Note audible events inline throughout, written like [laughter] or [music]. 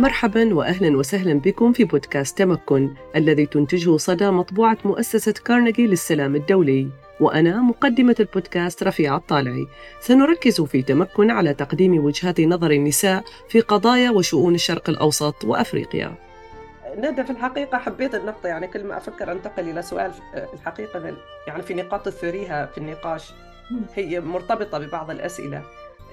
مرحبا واهلا وسهلا بكم في بودكاست تمكن الذي تنتجه صدى مطبوعة مؤسسة كارنيجي للسلام الدولي. وأنا مقدمة البودكاست رفيعة الطالعي. سنركز في تمكن على تقديم وجهات نظر النساء في قضايا وشؤون الشرق الأوسط وأفريقيا. ندى في الحقيقة حبيت النقطة يعني كل ما أفكر أنتقل إلى سؤال الحقيقة يعني في نقاط تثريها في النقاش هي مرتبطة ببعض الأسئلة.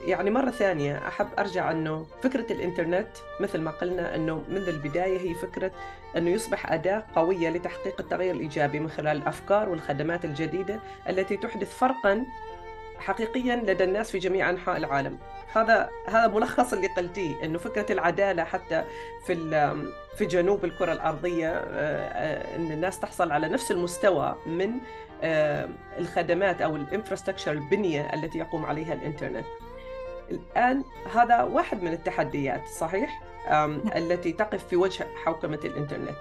يعني مرة ثانية أحب أرجع أنه فكرة الإنترنت مثل ما قلنا أنه منذ البداية هي فكرة أنه يصبح أداة قوية لتحقيق التغيير الإيجابي من خلال الأفكار والخدمات الجديدة التي تحدث فرقا حقيقيا لدى الناس في جميع أنحاء العالم. هذا هذا ملخص اللي قلتيه أنه فكرة العدالة حتى في في جنوب الكرة الأرضية آه، آه، أن الناس تحصل على نفس المستوى من آه، الخدمات أو الإنفراستراكشر البنية التي يقوم عليها الإنترنت. الآن هذا واحد من التحديات صحيح؟ نعم. التي تقف في وجه حوكمة الإنترنت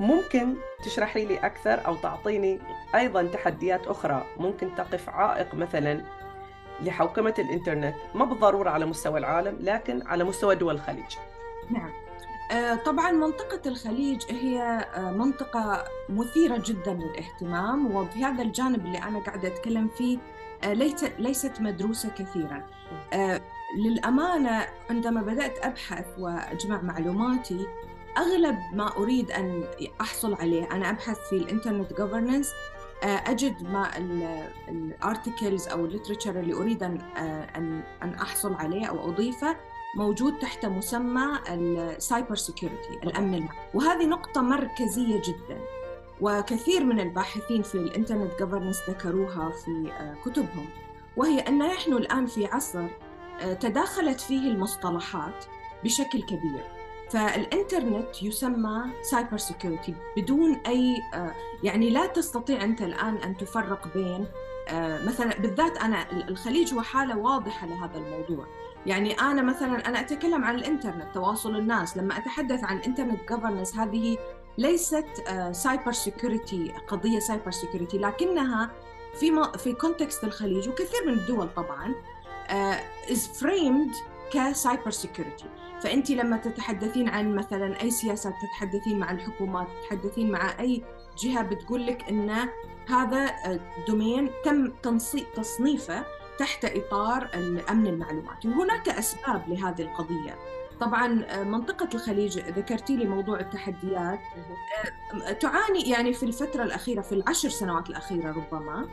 ممكن تشرحي لي أكثر أو تعطيني أيضا تحديات أخرى ممكن تقف عائق مثلا لحوكمة الإنترنت ما بالضرورة على مستوى العالم لكن على مستوى دول الخليج نعم آه، طبعا منطقة الخليج هي آه، منطقة مثيرة جدا للاهتمام وفي هذا الجانب اللي أنا قاعدة أتكلم فيه آه، ليست مدروسة كثيرا آه، للأمانة عندما بدأت أبحث وأجمع معلوماتي أغلب ما أريد أن أحصل عليه أنا أبحث في الإنترنت governance آه، أجد ما ال articles أو ال literature اللي أريد أن أن أن أحصل عليه أو أضيفه موجود تحت مسمى ال cyber security الأمن. المعنوي وهذه نقطة مركزية جدا. وكثير من الباحثين في الإنترنت governance ذكروها في آه، كتبهم وهي أن نحن الآن في عصر آه، تداخلت فيه المصطلحات بشكل كبير. فالإنترنت يسمى cyber security بدون أي آه، يعني لا تستطيع أنت الآن أن تفرق بين مثلا بالذات أنا الخليج هو حالة واضحة لهذا الموضوع. يعني أنا مثلا أنا أتكلم عن الإنترنت تواصل الناس. لما أتحدث عن إنترنت governance هذه ليست cyber security قضية cyber security لكنها في في context الخليج وكثير من الدول طبعا is framed ك cyber security فانت لما تتحدثين عن مثلا أي سياسات تتحدثين مع الحكومات تتحدثين مع أي جهة بتقول لك إن هذا دومين تم تصنيفه تحت إطار الأمن المعلوماتي. وهناك أسباب لهذه القضية. طبعا آه، منطقة الخليج ذكرتي لي موضوع التحديات. آه، تعاني يعني في الفترة الأخيرة في العشر سنوات الأخيرة ربما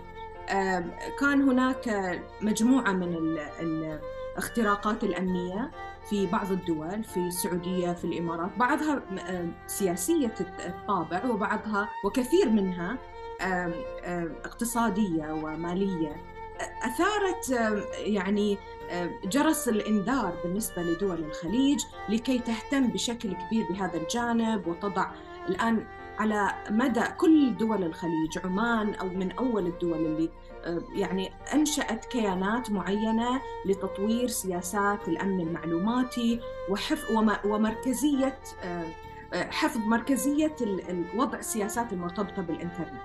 كان هناك مجموعة من الاختراقات الأمنية في بعض الدول في السعودية في الإمارات. بعضها سياسية الطابع وبعضها وكثير منها اقتصادية ومالية. أثارت يعني جرس الإنذار بالنسبة لدول الخليج لكي تهتم بشكل كبير بهذا الجانب وتضع الآن على مدى كل دول الخليج عمان أو من أول الدول اللي يعني أنشأت كيانات معينة لتطوير سياسات الأمن المعلوماتي وحفظ ومركزية آه، حفظ مركزية وضع السياسات المرتبطة بالإنترنت.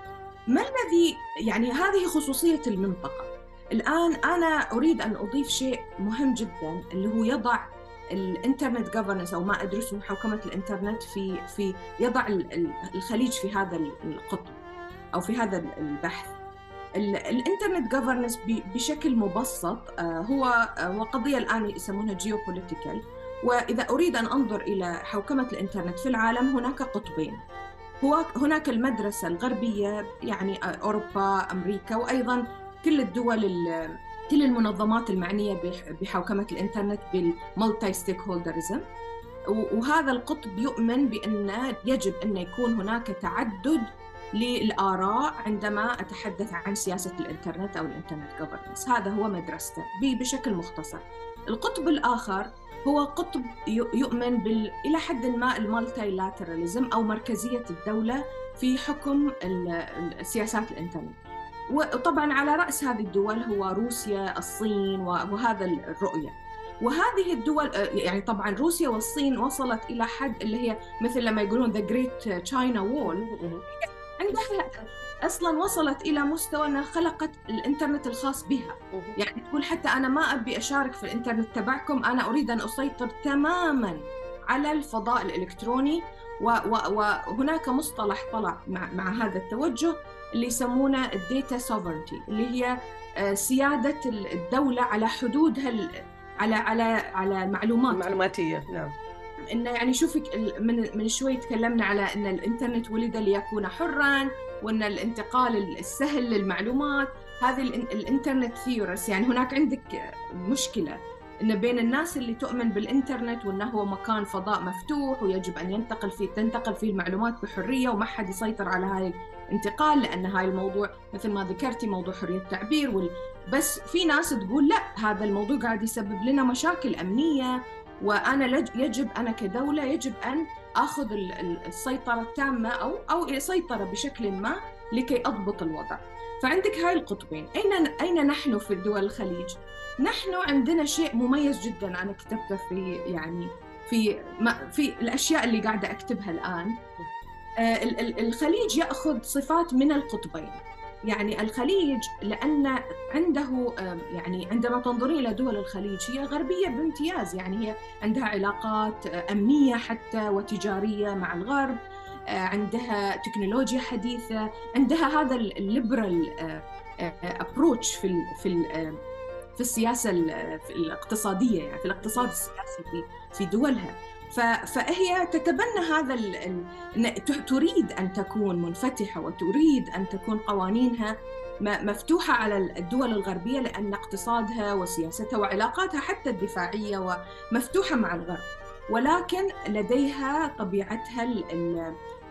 ما الذي يعني هذه خصوصية المنطقة؟ الآن أنا أريد أن أضيف شيء مهم جدا اللي هو يضع الإنترنت governance أو ما أدرسه محوكمه الإنترنت في في يضع الخليج في هذا القطب أو في هذا البحث. الإنترنت governance بشكل مبسط آه، هو آه، هو قضية الآن يسمونها geopolitical وإذا أريد أن أنظر إلى حوكمة الإنترنت في العالم هناك قطبين. هناك المدرسة الغربية يعني آه، أوروبا أمريكا وأيضا كل الدول كل المنظمات المعنية بحوكمة الإنترنت بالمالتي ستيك هولدرزم وهذا القطب يؤمن بأن يجب أن يكون هناك تعدد للآراء عندما أتحدث عن سياسة الإنترنت أو الإنترنت جوفرنس هذا هو مدرسته بشكل مختصر. القطب الآخر هو قطب يؤمن بال... إلى حد ما ال multilateralism أو مركزية الدولة في حكم سياسات الإنترنت. وطبعا على رأس هذه الدول هو روسيا الصين وهذا الرؤية. وهذه الدول آه، يعني طبعا روسيا والصين وصلت إلى حد اللي هي مثل لما يقولون the great China wall عندها أصلا وصلت إلى مستوى إنها خلقت الإنترنت الخاص بها. يعني تقول حتى أنا ما أبي أشارك في الإنترنت تبعكم أنا أريد أن أسيطر تماما على الفضاء الإلكتروني وهناك مصطلح طلع مع, مع هذا التوجه اللي يسمونه الديتا سوفرنتي اللي هي آه، سيادة الدولة على حدودها على على على المعلومات المعلوماتية نعم. انه يعني شوفي من من شوي تكلمنا على إن الإنترنت ولد ليكون حرا وإن الانتقال السهل للمعلومات. هذه الإنترنت ثيورس يعني هناك عندك مشكلة إن بين الناس اللي تؤمن بالإنترنت وإنه هو مكان فضاء مفتوح ويجب أن ينتقل فيه تنتقل فيه المعلومات بحرية وما حد يسيطر على هاي الانتقال لأن هاي الموضوع مثل ما ذكرتي موضوع حرية التعبير وال... بس في ناس تقول لا هذا الموضوع قاعد يسبب لنا مشاكل أمنية وأنا لج... يجب أنا كدولة يجب أن آخذ السيطرة التامة أو أو سيطره بشكل ما لكي أضبط الوضع. فعندك هاي القطبين. أين أين نحن في دول الخليج؟ نحن عندنا شيء مميز جدا أنا كتبته في يعني في في الأشياء اللي قاعدة أكتبها الآن. آه، الخليج يأخذ صفات من القطبين. يعني الخليج لأن عنده يعني عندما تنظرين إلى دول الخليج هي غربية بامتياز. يعني هي عندها علاقات أمنية حتى وتجارية مع الغرب. آه، عندها تكنولوجيا حديثة. عندها هذا ال liberal approach آه، آه، في في في السياسة الاقتصادية يعني في الاقتصاد السياسي في دولها. فهي تتبنى هذا تريد أن تكون منفتحة وتريد أن تكون قوانينها مفتوحة على الدول الغربية لأن اقتصادها وسياستها وعلاقاتها حتى الدفاعية ومفتوحة مع الغرب. ولكن لديها طبيعتها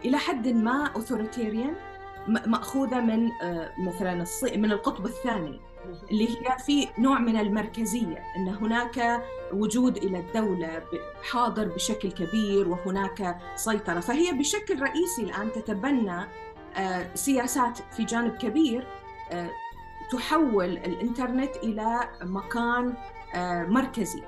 إلى حد ما اوثوريتيريان مأخوذة من آه، مثلا من القطب الثاني. اللي هي في نوع من المركزية إن هناك وجود إلى الدولة حاضر بشكل كبير وهناك سيطرة. فهي بشكل رئيسي الآن تتبنى آه، سياسات في جانب كبير آه، تحول الإنترنت إلى مكان مركزي.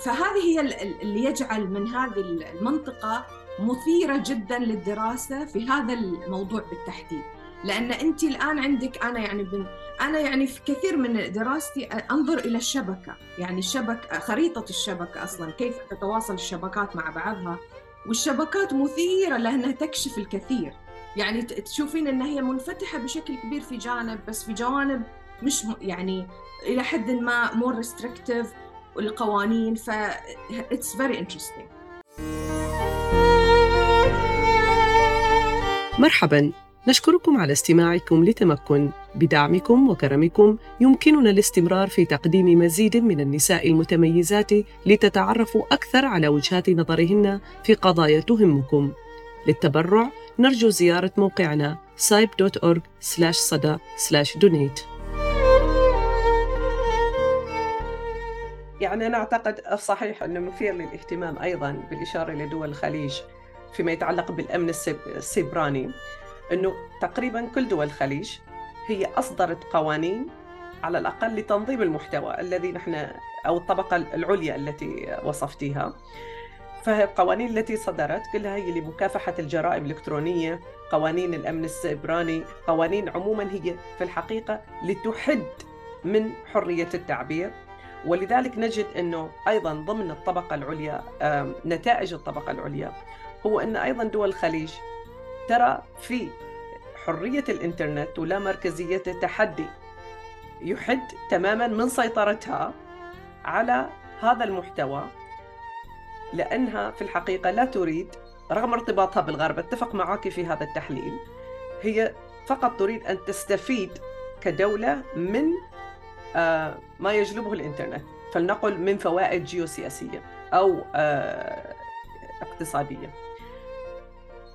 فهذه هي اللي يجعل من هذه المنطقة مثيرة جدا للدراسة في هذا الموضوع بالتحديد. لأن أنت الآن عندك أنا يعني بن أنا يعني في كثير من دراستي أنظر إلى الشبكة يعني الشبكة خريطة الشبكة أصلا كيف تتواصل الشبكات مع بعضها. والشبكات مثيرة لأنها تكشف الكثير. يعني تشوفين أنها هي منفتحة بشكل كبير في جانب بس في جوانب مش يعني إلى حد ما more restrictive والقوانين ف it's very interesting. مرحبا. نشكركم على استماعكم لتمكن بدعمكم وكرمكم. يمكننا الاستمرار في تقديم مزيد من النساء المتميزات لتتعرفوا أكثر على وجهات نظرهن في قضايا تهمكم. للتبرع نرجو زيارة موقعنا saiorg صدى donate يعني أنا أعتقد صحيح أنه مثير للاهتمام أيضا بالإشارة إلى دول الخليج فيما يتعلق بالأمن السيبراني. إنه تقريبا كل دول الخليج هي أصدرت قوانين على الأقل لتنظيم المحتوى الذي نحن أو الطبقة العليا التي وصفتيها. فالقوانين التي صدرت كلها هي لمكافحة الجرائم الإلكترونية قوانين الأمن السيبراني قوانين عموما هي في الحقيقة لتحد من حرية التعبير. ولذلك نجد إنه أيضا ضمن الطبقة العليا نتائج الطبقة العليا هو أن أيضا دول الخليج ترى في حرية الإنترنت ولا مركزيته تحدي يحد تماما من سيطرتها على هذا المحتوى لأنها في الحقيقة لا تريد رغم ارتباطها بالغرب أتفق معك في هذا التحليل هي فقط تريد أن تستفيد كدولة من آه، ما يجلبه الإنترنت. فلنقل من فوائد جيوسياسية أو آه، اقتصادية.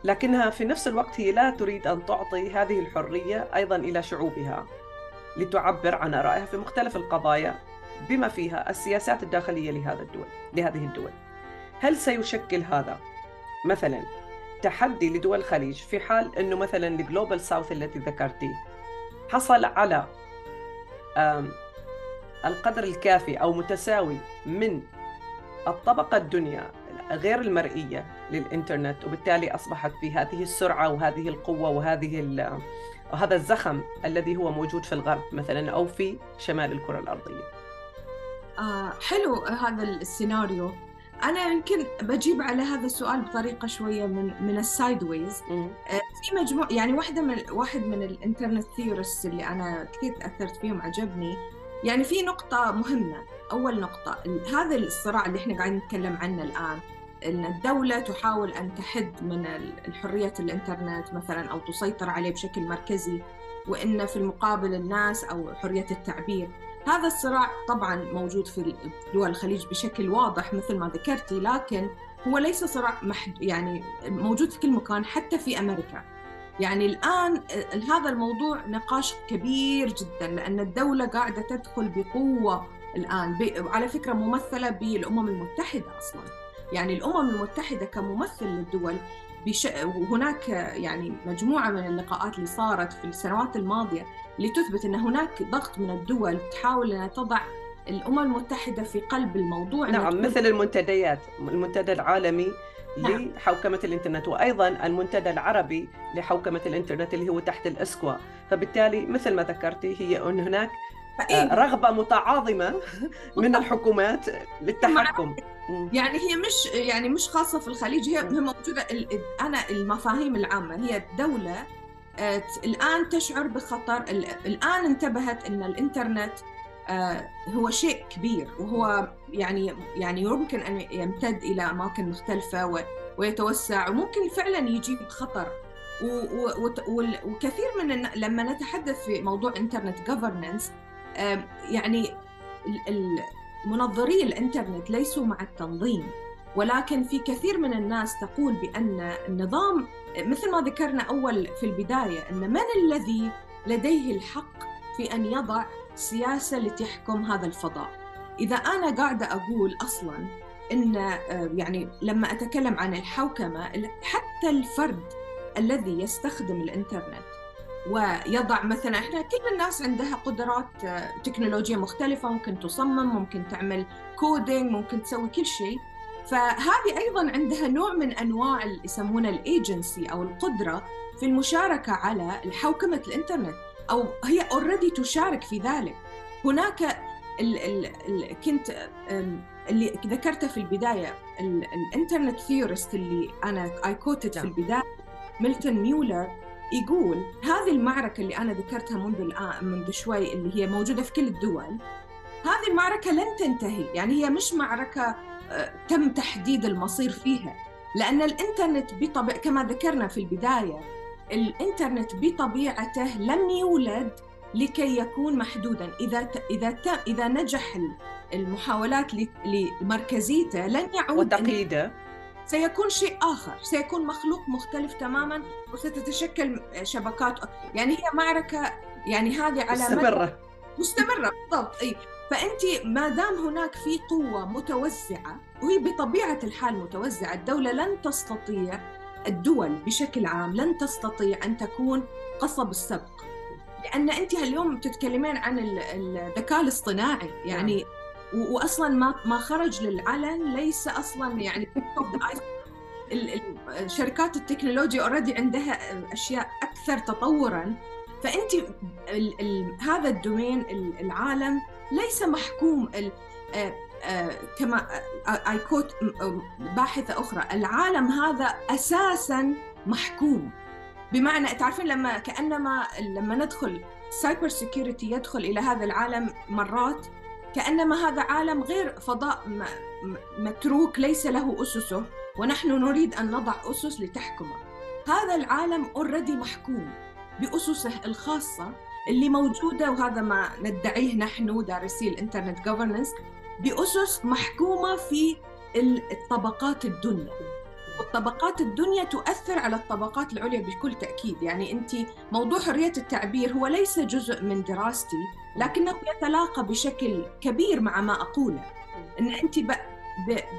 لكنها في نفس الوقت هي لا تريد أن تعطي هذه الحرية أيضا إلى شعوبها لتعبر عن آرائها في مختلف القضايا بما فيها السياسات الداخلية لهذا الدول لهذه الدول. هل سيشكل هذا؟ مثلا تحدي لدول الخليج في حال أنه مثلا الجلوبال ساوث التي ذكرتيه حصل على القدر الكافي أو متساوي من الطبقة الدنيا غير المرئية للإنترنت وبالتالي أصبحت في هذه السرعة وهذه القوة وهذه وهذا الزخم الذي هو موجود في الغرب مثلا أو في شمال الكرة الأرضية. آه حلو هذا السيناريو. أنا يمكن بجيب على هذا السؤال بطريقة شوية من من ال side ways في مجموع يعني واحدة من واحد من الإنترنت theorist اللي أنا كثير تأثرت فيهم عجبني. يعني في نقطة مهمة أول نقطة هذا الصراع اللي إحنا قاعدين نتكلم عنه الآن. إن الدولة تحاول أن تحد من الحرية الإنترنت مثلا أو تسيطر عليه بشكل مركزي وإن في المقابل الناس أو حرية التعبير. هذا الصراع طبعا موجود في دول الخليج بشكل واضح مثل ما ذكرتي لكن هو ليس صراع محد يعني موجود في كل مكان حتى في أمريكا. يعني الآن هذا الموضوع نقاش كبير جدا لأن الدولة قاعدة تدخل بقوة الآن على فكرة ممثلة بالأمم المتحدة أصلا. يعني الأمم المتحدة كممثل للدول بش... وهناك يعني مجموعة من اللقاءات اللي صارت في السنوات الماضية لتثبت أن هناك ضغط من الدول تحاول أن تضع الأمم المتحدة في قلب الموضوع نعم مثل المنتديات المنتدى العالمي نعم. لحوكمة الإنترنت وأيضا المنتدى العربي لحوكمة الإنترنت اللي هو تحت الأسكوا فبالتالي مثل ما ذكرتي هي أن هناك آه، رغبة متعاظمة من الحكومات للتحكم يعني هي مش يعني مش خاصة في الخليج هي موجودة أنا المفاهيم العامة هي الدولة آه، الآن تشعر بخطر الآن انتبهت أن الإنترنت آه، هو شيء كبير وهو يعني يعني يمكن أن يمتد إلى أماكن مختلفة ويتوسع وممكن فعلا يجيب خطر. وكثير من لما نتحدث في موضوع إنترنت جوفرننس يعني منظري الإنترنت ليسوا مع التنظيم ولكن في كثير من الناس تقول بأن النظام مثل ما ذكرنا أول في البداية أن من الذي لديه الحق في أن يضع سياسة لتحكم هذا الفضاء؟ إذا أنا قاعدة أقول أصلاً أن آه، يعني لما أتكلم عن الحوكمة حتى الفرد الذي يستخدم الإنترنت ويضع مثلا إحنا كل الناس عندها قدرات آه، تكنولوجيا مختلفة ممكن تصمم ممكن تعمل coding ممكن تسوي كل شيء. فهذه أيضا عندها نوع من أنواع اللي يسمونه الايجنسي أو القدرة في المشاركة على حوكمه الإنترنت أو هي already تشارك في ذلك. هناك ال ال ال quote اللي ذكرته في البداية الانترنت theorist اللي أنا I quoted في نعم. البداية ميلتون ميولر. يقول هذه المعركة اللي أنا ذكرتها منذ الآن منذ شوي اللي هي موجودة في كل الدول هذه المعركة لن تنتهي يعني هي مش معركة تم تحديد المصير فيها لأن الإنترنت بطبع كما ذكرنا في البداية الإنترنت بطبيعته لم يولد لكي يكون محدودا إذا. إذا. إذا نجح المحاولات لمركزيته لن يعود وتقييده سيكون شيء آخر سيكون مخلوق مختلف تماما وستتشكل شبكات يعني هي معركة يعني هذه على مستمرة. مستمرة بالضبط أي. فأنت ما دام هناك في قوة متوزعة وهي بطبيعة الحال متوزعة الدولة لن تستطيع الدول بشكل عام لن تستطيع أن تكون قصب السبق. لأن أنت اليوم تتكلمين عن الذكاء الاصطناعي يعني نعم. واصلا ما ما خرج للعلن ليس أصلا يعني [laughs] شركات التكنولوجيا already عندها أشياء أكثر تطورا. فأنت هذا ال domain العالم ليس محكوم آه، آه، كما I quote باحثة أخرى العالم هذا أساسا محكوم. بمعنى تعرفين لما كأنما لما ندخل cyber security يدخل إلى هذا العالم مرات كأنما هذا عالم غير فضاء متروك ليس له أسسه ونحن نريد أن نضع أسس لتحكمه. هذا العالم already محكوم بأسسه الخاصة اللي موجودة وهذا ما ندعيه نحن دارسي الإنترنت governance بأسس محكومة في الطبقات الدنيا. والطبقات الدنيا تؤثر على الطبقات العليا بكل تأكيد. يعني أنت موضوع حرية التعبير هو ليس جزء من دراستي لكنه يتلاقى بشكل كبير مع ما أقوله. إن أنت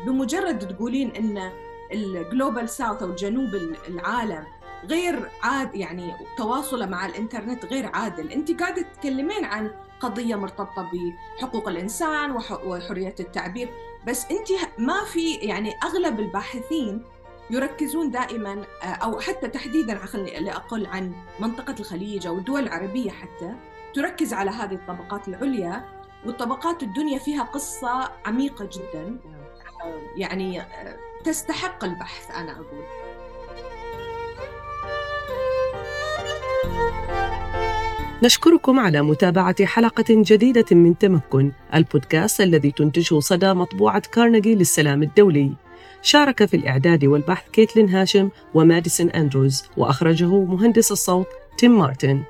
بمجرد تقولين إن ال global south أو جنوب العالم غير عاد يعني تواصله مع الإنترنت غير عادل. أنت قاعدة تتكلمين عن قضية مرتبطة بحقوق الإنسان وحرية التعبير بس أنت ما في يعني أغلب الباحثين يركزون دائما آه، أو حتى تحديدا خليني أقول عن منطقة الخليج أو الدول العربية حتى تركز على هذه الطبقات العليا والطبقات الدنيا فيها قصة عميقة جدا. يعني تستحق البحث أنا أقول. نشكركم على متابعة حلقة جديدة من تمكن البودكاست الذي تنتجه صدى مطبوعة كارنيجي للسلام الدولي. شارك في الإعداد والبحث كيتلين هاشم وماديسون أندروز وأخرجه مهندس الصوت تيم مارتن.